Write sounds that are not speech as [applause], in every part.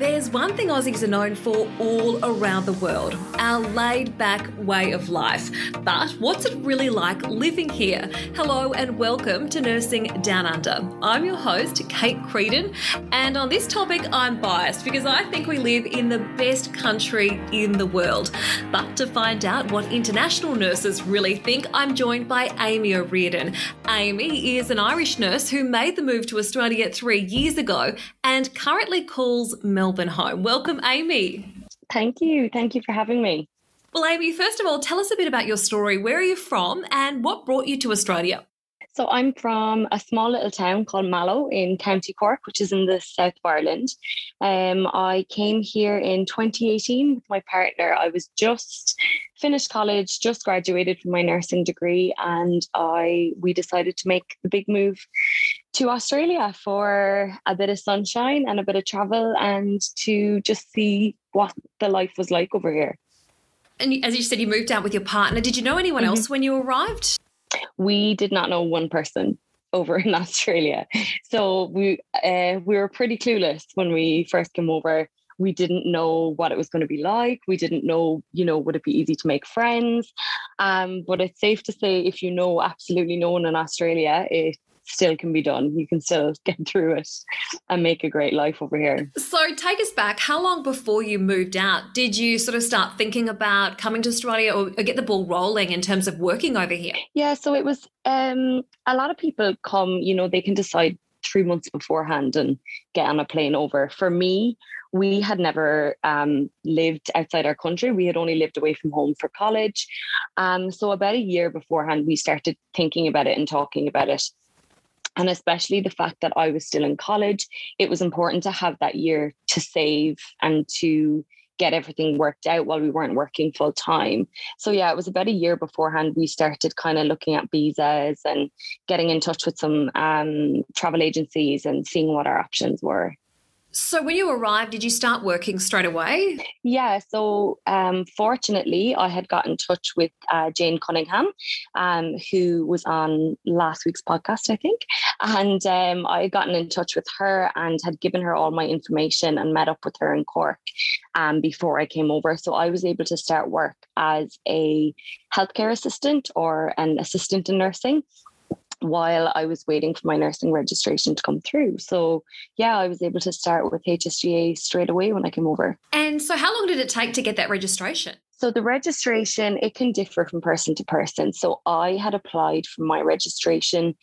There's one thing Aussies are known for all around the world our laid back way of life. But what's it really like living here? Hello and welcome to Nursing Down Under. I'm your host, Kate Creedon, and on this topic, I'm biased because I think we live in the best country in the world. But to find out what international nurses really think, I'm joined by Amy O'Riordan. Amy is an Irish nurse who made the move to Australia three years ago and currently calls Melbourne home. Welcome, Amy. Thank you. Thank you for having me. Well, Amy, first of all, tell us a bit about your story. Where are you from and what brought you to Australia? So, I'm from a small little town called Mallow in County Cork, which is in the south of Ireland. Um, I came here in 2018 with my partner. I was just finished college, just graduated from my nursing degree, and I we decided to make the big move to Australia for a bit of sunshine and a bit of travel and to just see what the life was like over here. And as you said, you moved out with your partner. Did you know anyone mm-hmm. else when you arrived? We did not know one person [laughs] over in Australia. So we uh, we were pretty clueless when we first came over. We didn't know what it was going to be like. We didn't know, you know, would it be easy to make friends? Um, but it's safe to say if you know absolutely no one in Australia, it still can be done. You can still [laughs] get through it and make a great life over here. So, take us back. How long before you moved out did you sort of start thinking about coming to Australia or, get the ball rolling in terms of working over here? Yeah, so it was um, a lot of people come, you know, they can decide three months beforehand and get on a plane over. For me, we had never um, lived outside our country. We had only lived away from home for college. Um, so, about a year beforehand, we started thinking about it and talking about it and especially the fact that I was still in college, it was important to have that year to save and to get everything worked out while we weren't working full time. So yeah, it was about a year beforehand we started kind of looking at visas and getting in touch with some um, travel agencies and seeing what our options were. So, when you arrived, did you start working straight away? Yeah. So, um, fortunately, I had got in touch with uh, Jane Cunningham, um, who was on last week's podcast, I think. And um, I had gotten in touch with her and had given her all my information and met up with her in Cork um, before I came over. So, I was able to start work as a healthcare assistant or an assistant in nursing while I was waiting for my nursing registration to come through. So, yeah, I was able to start with HSGA straight away when I came over. And so, how long did it take to get that registration? So, the registration, it can differ from person to person. So, I had applied for my registration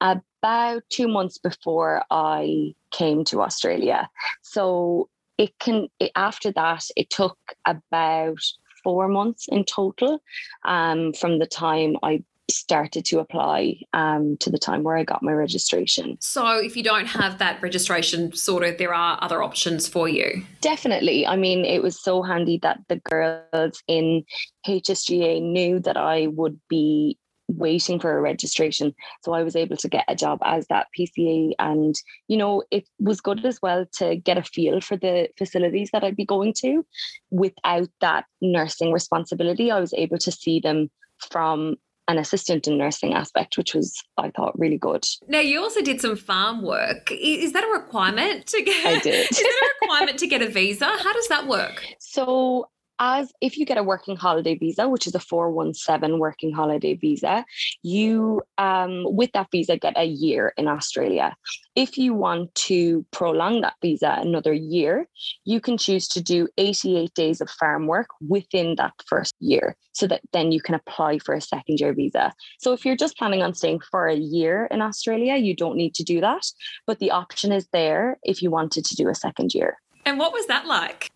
about two months before I came to Australia. So, it can, after that, it took about four months in total um, from the time I started to apply um, to the time where I got my registration. So, if you don't have that registration sorted, there are other options for you. Definitely. I mean, it was so handy that the girls in HSGA knew that I would be waiting for a registration. So I was able to get a job as that PCA. And, you know, it was good as well to get a feel for the facilities that I'd be going to without that nursing responsibility. I was able to see them from an assistant in nursing aspect, which was I thought really good. Now you also did some farm work. Is that a requirement to get? I did. [laughs] is that a requirement to get a visa? How does that work? [laughs] So as if you get a working holiday visa, which is a 417 working holiday visa, you, um, with that visa, get a year in Australia. If you want to prolong that visa another year, you can choose to do 88 days of farm work within that first year so that then you can apply for a second year visa. So if you're just planning on staying for a year in Australia, you don't need to do that. But the option is there if you wanted to do a second year. And what was that like?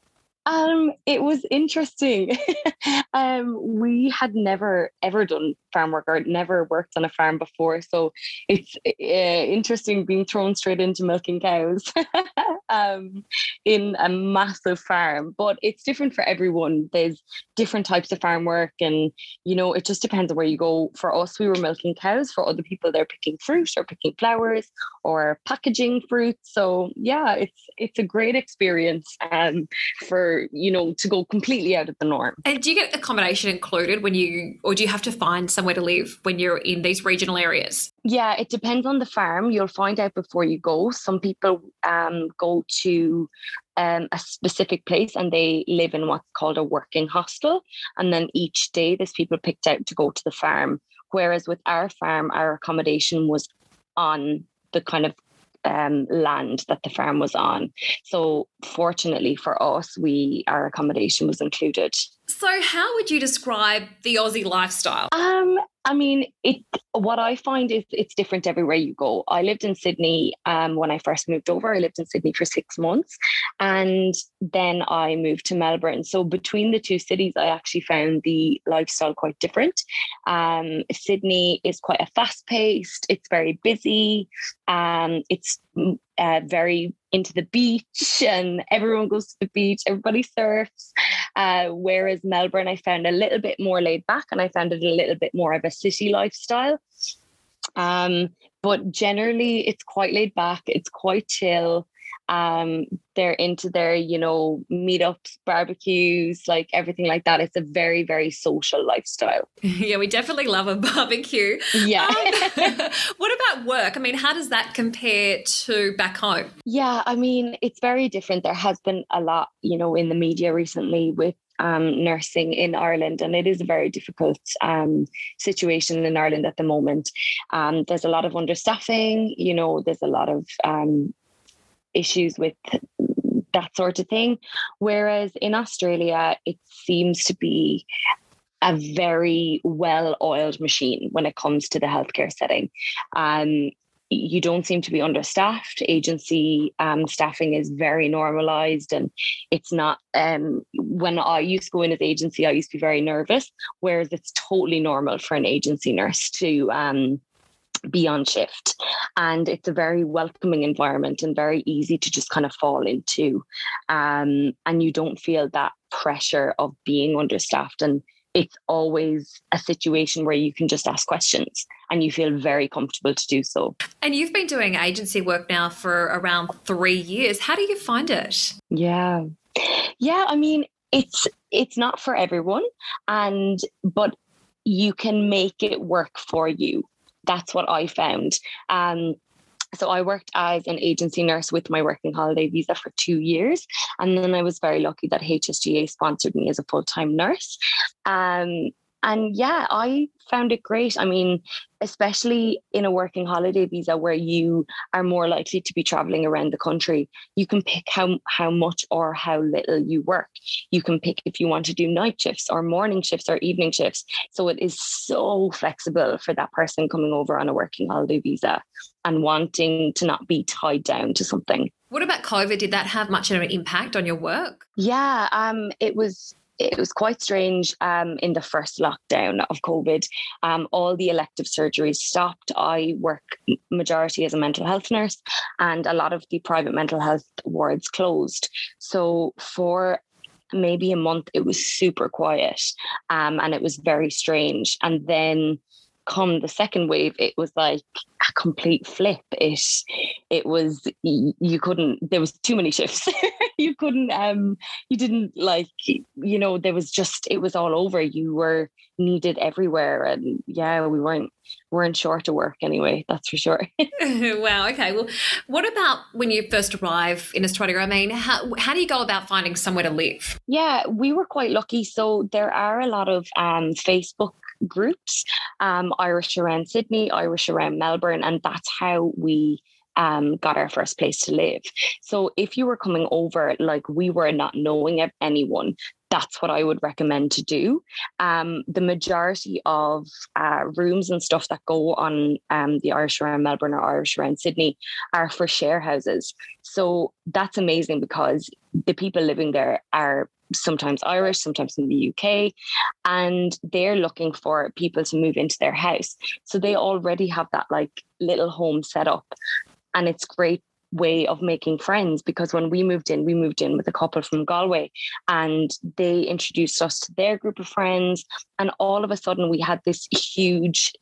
Um, it was interesting. [laughs] um, we had never ever done farm work or never worked on a farm before, so it's uh, interesting being thrown straight into milking cows [laughs] um, in a massive farm. But it's different for everyone. There's different types of farm work, and you know it just depends on where you go. For us, we were milking cows. For other people, they're picking fruit or picking flowers or packaging fruit. So yeah, it's it's a great experience um, for you know, to go completely out of the norm. And do you get accommodation included when you, or do you have to find somewhere somewhere to live when you're in these regional areas? Yeah, it depends on the farm. You'll find out before you go. Some people um, go to um, a specific place and they live in what's called a working hostel. And then each day, there's people picked out to go to the farm. Whereas with our farm, our accommodation was on the kind of um, land that the farm was on. So fortunately for us, we our accommodation was included. So how would you describe the Aussie lifestyle? Um, I mean, it. What I find is it's different everywhere you go. I lived in Sydney um, when I first moved over. I lived in Sydney for six months, and then I moved to Melbourne. So between the two cities, I actually found the lifestyle quite different. Um, Sydney is quite a fast paced. It's very busy. Um, it's uh, very into the beach [laughs] and everyone goes to the beach, everybody surfs. Uh, whereas Melbourne, I found a little bit more laid back and I found it a little bit more of a city lifestyle. Um, but generally, it's quite laid back, it's quite chill um they're into their you know meetups barbecues like everything like that. It's a very very social lifestyle. [laughs] Yeah we definitely love a barbecue. Yeah. Um, [laughs] [laughs] what about work? I mean how does that compare to back home? Yeah i mean it's very different. There has been a lot you know in the media recently with um, nursing in Ireland, and it is a very difficult um, situation in Ireland at the moment. Um, there's a lot of understaffing, you know, there's a lot of um, issues with that sort of thing. Whereas in Australia, it seems to be a very well oiled machine when it comes to the healthcare setting. Um, you don't seem to be understaffed. Agency um, staffing is very normalized, and it's not. Um, when I used to go in as agency, I used to be very nervous, whereas it's totally normal for an agency nurse to um, be on shift. And it's a very welcoming environment and very easy to just kind of fall into. Um, and you don't feel that pressure of being understaffed. And it's always a situation where you can just ask questions and you feel very comfortable to do so. And you've been doing agency work now for around three years. How do you find it? Yeah. Yeah, I mean, it's it's not for everyone and but you can make it work for you that's what I found. Um, so I worked as an agency nurse with my working holiday visa for two years. And then I was very lucky that HSGA sponsored me as a full time nurse. Um, and yeah, I found it great. I mean, especially in a working holiday visa where you are more likely to be traveling around the country, you can pick how how much or how little you work. You can pick if you want to do night shifts or morning shifts or evening shifts. So it is so flexible for that person coming over on a working holiday visa and wanting to not be tied down to something. What about COVID? Did that have much of an impact on your work? Yeah, um, it was it was quite strange um, in the first lockdown of COVID. Um, all the elective surgeries stopped. I work majority as a mental health nurse, and a lot of the private mental health wards closed. So for maybe a month, it was super quiet, um, and it was very strange. And then come the second wave, it was like a complete flip. It it was you couldn't. There was too many shifts. [laughs] you couldn't. Um, you didn't like. You know, there was just it was all over. You were needed everywhere, and yeah, we weren't weren't short of work anyway. That's for sure. [laughs] [laughs] wow. Okay. Well, what about when you first arrive in Australia? I mean, how how do you go about finding somewhere to live? Yeah, we were quite lucky. So there are a lot of um, Facebook groups, um, Irish around Sydney, Irish around Melbourne, and that's how we um, got our first place to live. So if you were coming over, like we were not knowing of anyone, that's what I would recommend to do. Um, the majority of uh, rooms and stuff that go on um, the Irish around Melbourne or Irish around Sydney are for share houses. So that's amazing because the people living there are sometimes Irish, sometimes in the UK, and they're looking for people to move into their house. So they already have that like little home set up. And it's great way of making friends because when we moved in, we moved in with a couple from Galway and they introduced us to their group of friends. And all of a sudden we had this huge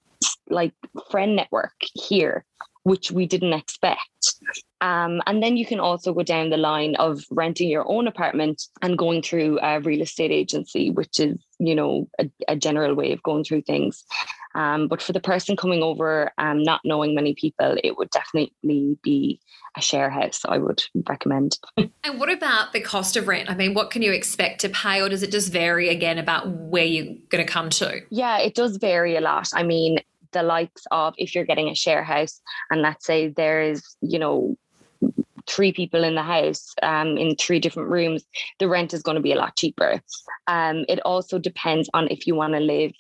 like friend network here which we didn't expect. Um, and then you can also go down the line of renting your own apartment and going through a real estate agency, which is, you know, a, a general way of going through things. Um, but for the person coming over, um, not knowing many people, it would definitely be a share house. I would recommend. [laughs] and what about the cost of rent? I mean, what can you expect to pay, or does it just vary again about where you're going to come to? Yeah, it does vary a lot. I mean, the likes of if you're getting a share house, and let's say there is, you know, three people in the house um, in three different rooms, the rent is going to be a lot cheaper. Um, it also depends on if you want to live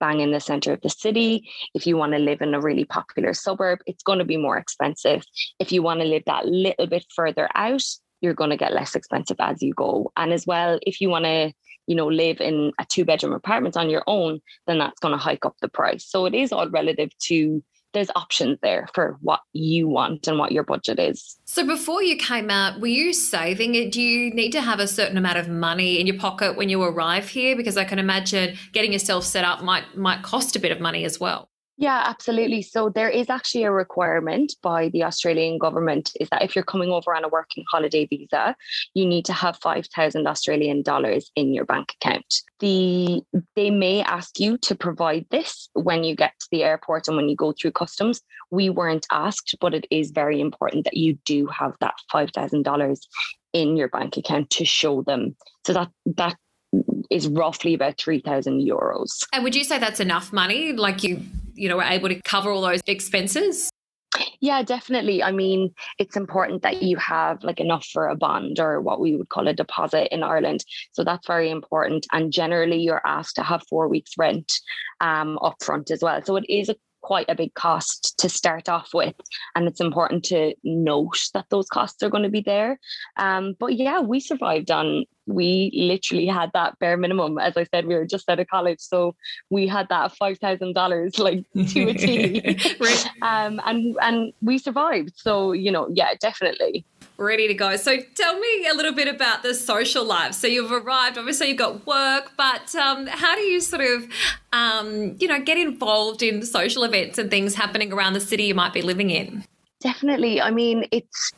bang in the center of the city. If you want to live in a really popular suburb, it's going to be more expensive. If you want to live that little bit further out, you're going to get less expensive as you go. And as well, if you want to, you know, live in a two bedroom apartment on your own, then that's going to hike up the price. So it is all relative to there's options there for what you want and what your budget is. So before you came out, were you saving it? Do you need to have a certain amount of money in your pocket when you arrive here? Because I can imagine getting yourself set up might might cost a bit of money as well. Yeah, absolutely. So there is actually a requirement by the Australian government is that if you're coming over on a working holiday visa, you need to have 5,000 Australian dollars in your bank account. The they may ask you to provide this when you get to the airport and when you go through customs. We weren't asked, but it is very important that you do have that $5,000 in your bank account to show them. So that that is roughly about 3,000 euros. And would you say that's enough money? Like you you know, were able to cover all those expenses? Yeah, definitely. I mean, it's important that you have like enough for a bond or what we would call a deposit in Ireland. So that's very important. And generally, you're asked to have four weeks' rent um, upfront as well. So it is a quite a big cost to start off with. And it's important to note that those costs are going to be there. Um, but yeah, we survived on, we literally had that bare minimum. As I said, we were just out of college. So we had that $5,000 like to a T. [laughs] right. um, and, and we survived. So, you know, yeah, definitely ready to go. So tell me a little bit about the social life. So you've arrived, obviously you've got work, but um, how do you sort of, um, you know, get involved in social events and things happening around the city you might be living in? Definitely. I mean, it's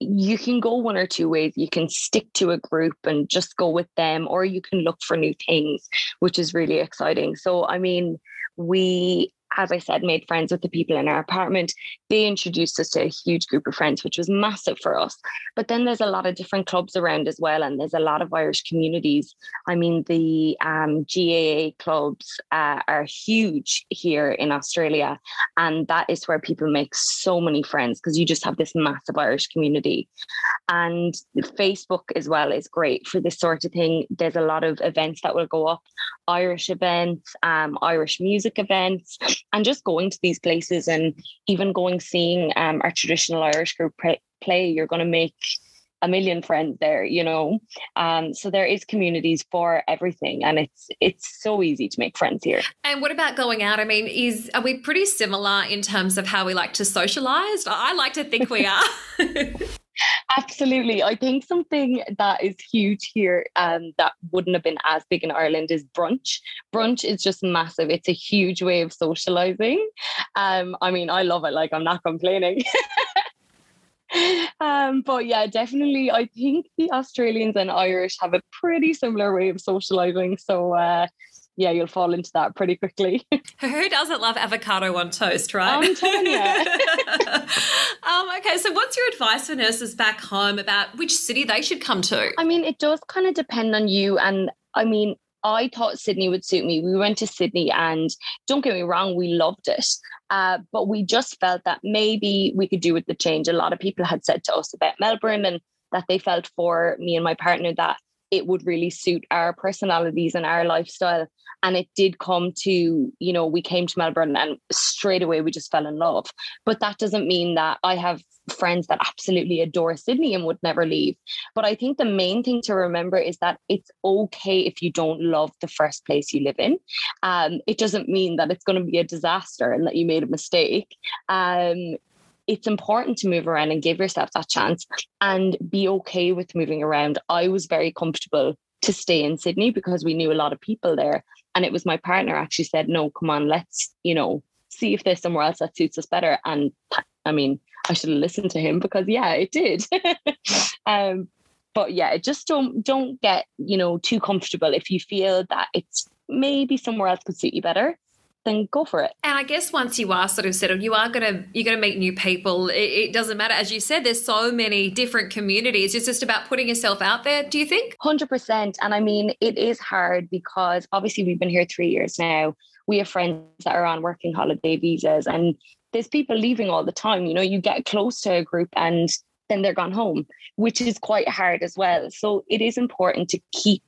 you can go one or two ways. You can stick to a group and just go with them, or you can look for new things, which is really exciting. So, I mean, we as I said, made friends with the people in our apartment. They introduced us to a huge group of friends, which was massive for us. But then there's a lot of different clubs around as well, and there's a lot of Irish communities. I mean, the um, GAA clubs uh, are huge here in Australia, and that is where people make so many friends because you just have this massive Irish community. And Facebook as well is great for this sort of thing. There's a lot of events that will go up, Irish events, um, Irish music events and just going to these places and even going seeing um, our traditional Irish group play, you're going to make a million friends there you know um so there is communities for everything and it's it's so easy to make friends here and what about going out i mean is are we pretty similar in terms of how we like to socialize i like to think we are [laughs] [laughs] Absolutely. I think something that is huge here um, that wouldn't have been as big in Ireland is brunch. Brunch is just massive. It's a huge way of socializing. Um, I mean, I love it. Like, I'm not complaining. [laughs] [laughs] um, but yeah, definitely, I think the Australians and Irish have a pretty similar way of socializing. So, uh, yeah, you'll fall into that pretty quickly. [laughs] Who doesn't love avocado on toast, right? I'm telling you. [laughs] um, okay, so what's your advice for nurses back home about which city they should come to? I mean, it does kind of depend on you. And I mean, I thought Sydney would suit me. We went to Sydney, and don't get me wrong, we loved it. Uh, but we just felt that maybe we could do with the change. A lot of people had said to us about Melbourne and that they felt for me and my partner that it would really suit our personalities and our lifestyle. And it did come to, you know, we came to Melbourne and straight away we just fell in love. But that doesn't mean that I have friends that absolutely adore Sydney and would never leave. But I think the main thing to remember is that it's okay if you don't love the first place you live in. Um, it doesn't mean that it's going to be a disaster and that you made a mistake. Um, it's important to move around and give yourself that chance and be okay with moving around. I was very comfortable to stay in Sydney because we knew a lot of people there. And it was my partner actually said, no, come on, let's, you know, see if there's somewhere else that suits us better. And I mean, I should have listened to him because yeah, it did. [laughs] um, but yeah, just don't don't get, you know, too comfortable. If you feel that it's maybe somewhere else could suit you better, then go for it. And I guess once you are sort of settled, you are gonna you're gonna meet new people. It, it, doesn't matter, as you said. There's so many different communities. It's just about putting yourself out there. Do you think? Hundred percent. And I mean, it is hard because obviously we've been here three years now. We have friends that are on working holiday visas, and there's people leaving all the time. You know, you get close to a group and then they're gone home, which is quite hard as well. So it is important to keep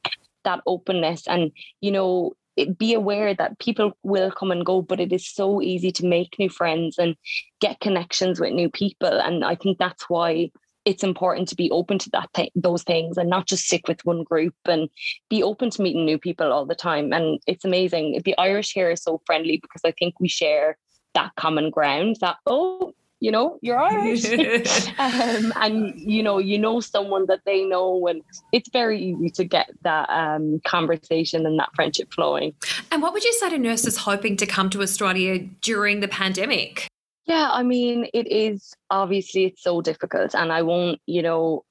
that openness and, you know, be aware that people will come and go, but it is so easy to make new friends and get connections with new people. And I think that's why it's important to be open to that th- those things and not just stick with one group and be open to meeting new people all the time. And it's amazing. The Irish here is so friendly because I think we share that common ground that oh you know you're irish [laughs] [laughs] um, and you know you know someone that they know and it's very easy to get that um, conversation and that friendship flowing. And what would you say to nurses hoping to come to australia during the pandemic? Yeah i mean it is obviously it's so difficult and i won't you know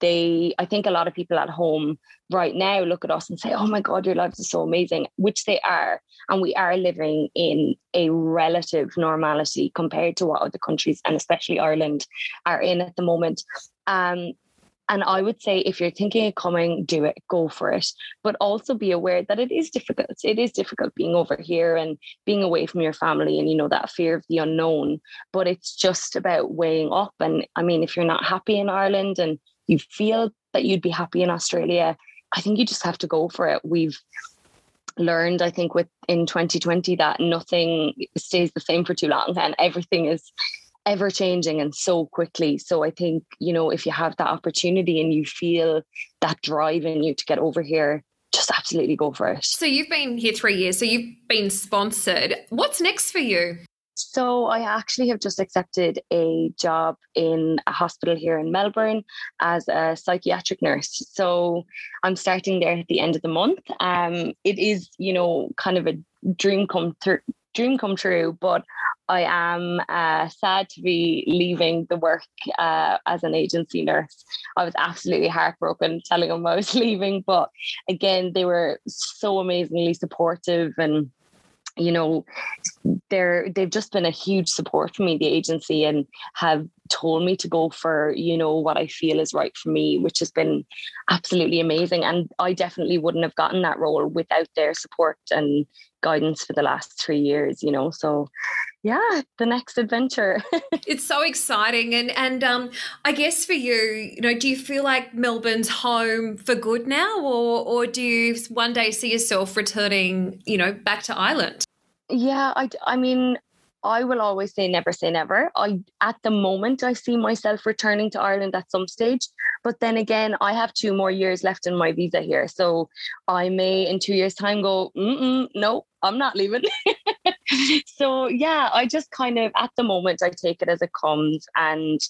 they i think a lot of people at home right now look at us and say oh my god your lives are so amazing which they are and we are living in a relative normality compared to what other countries and especially ireland are in at the moment um, and I would say if you're thinking of coming, do it, go for it. But also be aware that it is difficult. It is difficult being over here and being away from your family and, you know, that fear of the unknown. But it's just about weighing up. And I mean, if you're not happy in Ireland and you feel that you'd be happy in Australia, I think you just have to go for it. We've learned, I think, with in 2020 that nothing stays the same for too long and everything is ever changing and so quickly. So I think, you know, if you have that opportunity and you feel that drive in you to get over here, just absolutely go for it. So you've been here three years, so you've been sponsored. What's next for you? So I actually have just accepted a job in a hospital here in Melbourne as a psychiatric nurse. So I'm starting there at the end of the month. Um, it is, you know, kind of a dream come through dream come true but i am uh, sad to be leaving the work uh, as an agency nurse i was absolutely heartbroken telling them i was [laughs] leaving but again they were so amazingly supportive and you know they're they've just been a huge support for me the agency and have told me to go for you know what i feel is right for me which has been absolutely amazing and i definitely wouldn't have gotten that role without their support and guidance for the last three years you know so yeah the next adventure. [laughs] It's so exciting and and um i guess for you you know do you feel like melbourne's home for good now or or do you one day see yourself returning you know back to ireland? Yeah i i mean I will always say never say never. I at the moment I see myself returning to Ireland at some stage, but then again I have two more years left in my visa here, so I may in two years' time go, no, I'm not leaving. [laughs] so yeah, I just kind of at the moment I take it as it comes, and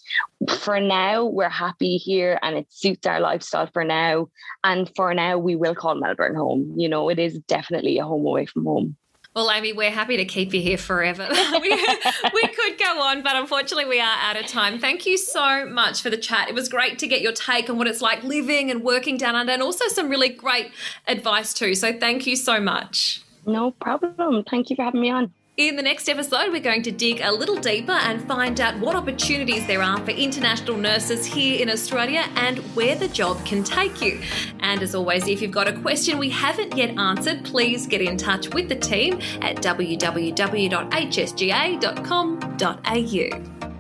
for now we're happy here and it suits our lifestyle for now, and for now we will call Melbourne home. You know, it is definitely a home away from home. Well, Amy, we're happy to keep you here forever. [laughs] we, we could go on, but unfortunately, we are out of time. Thank you so much for the chat. It was great to get your take on what it's like living and working down under, and also some really great advice, too. So, thank you so much. No problem. Thank you for having me on. In the next episode, we're going to dig a little deeper and find out what opportunities there are for international nurses here in Australia and where the job can take you. And as always, if you've got a question we haven't yet answered, please get in touch with the team at www.hsga.com.au.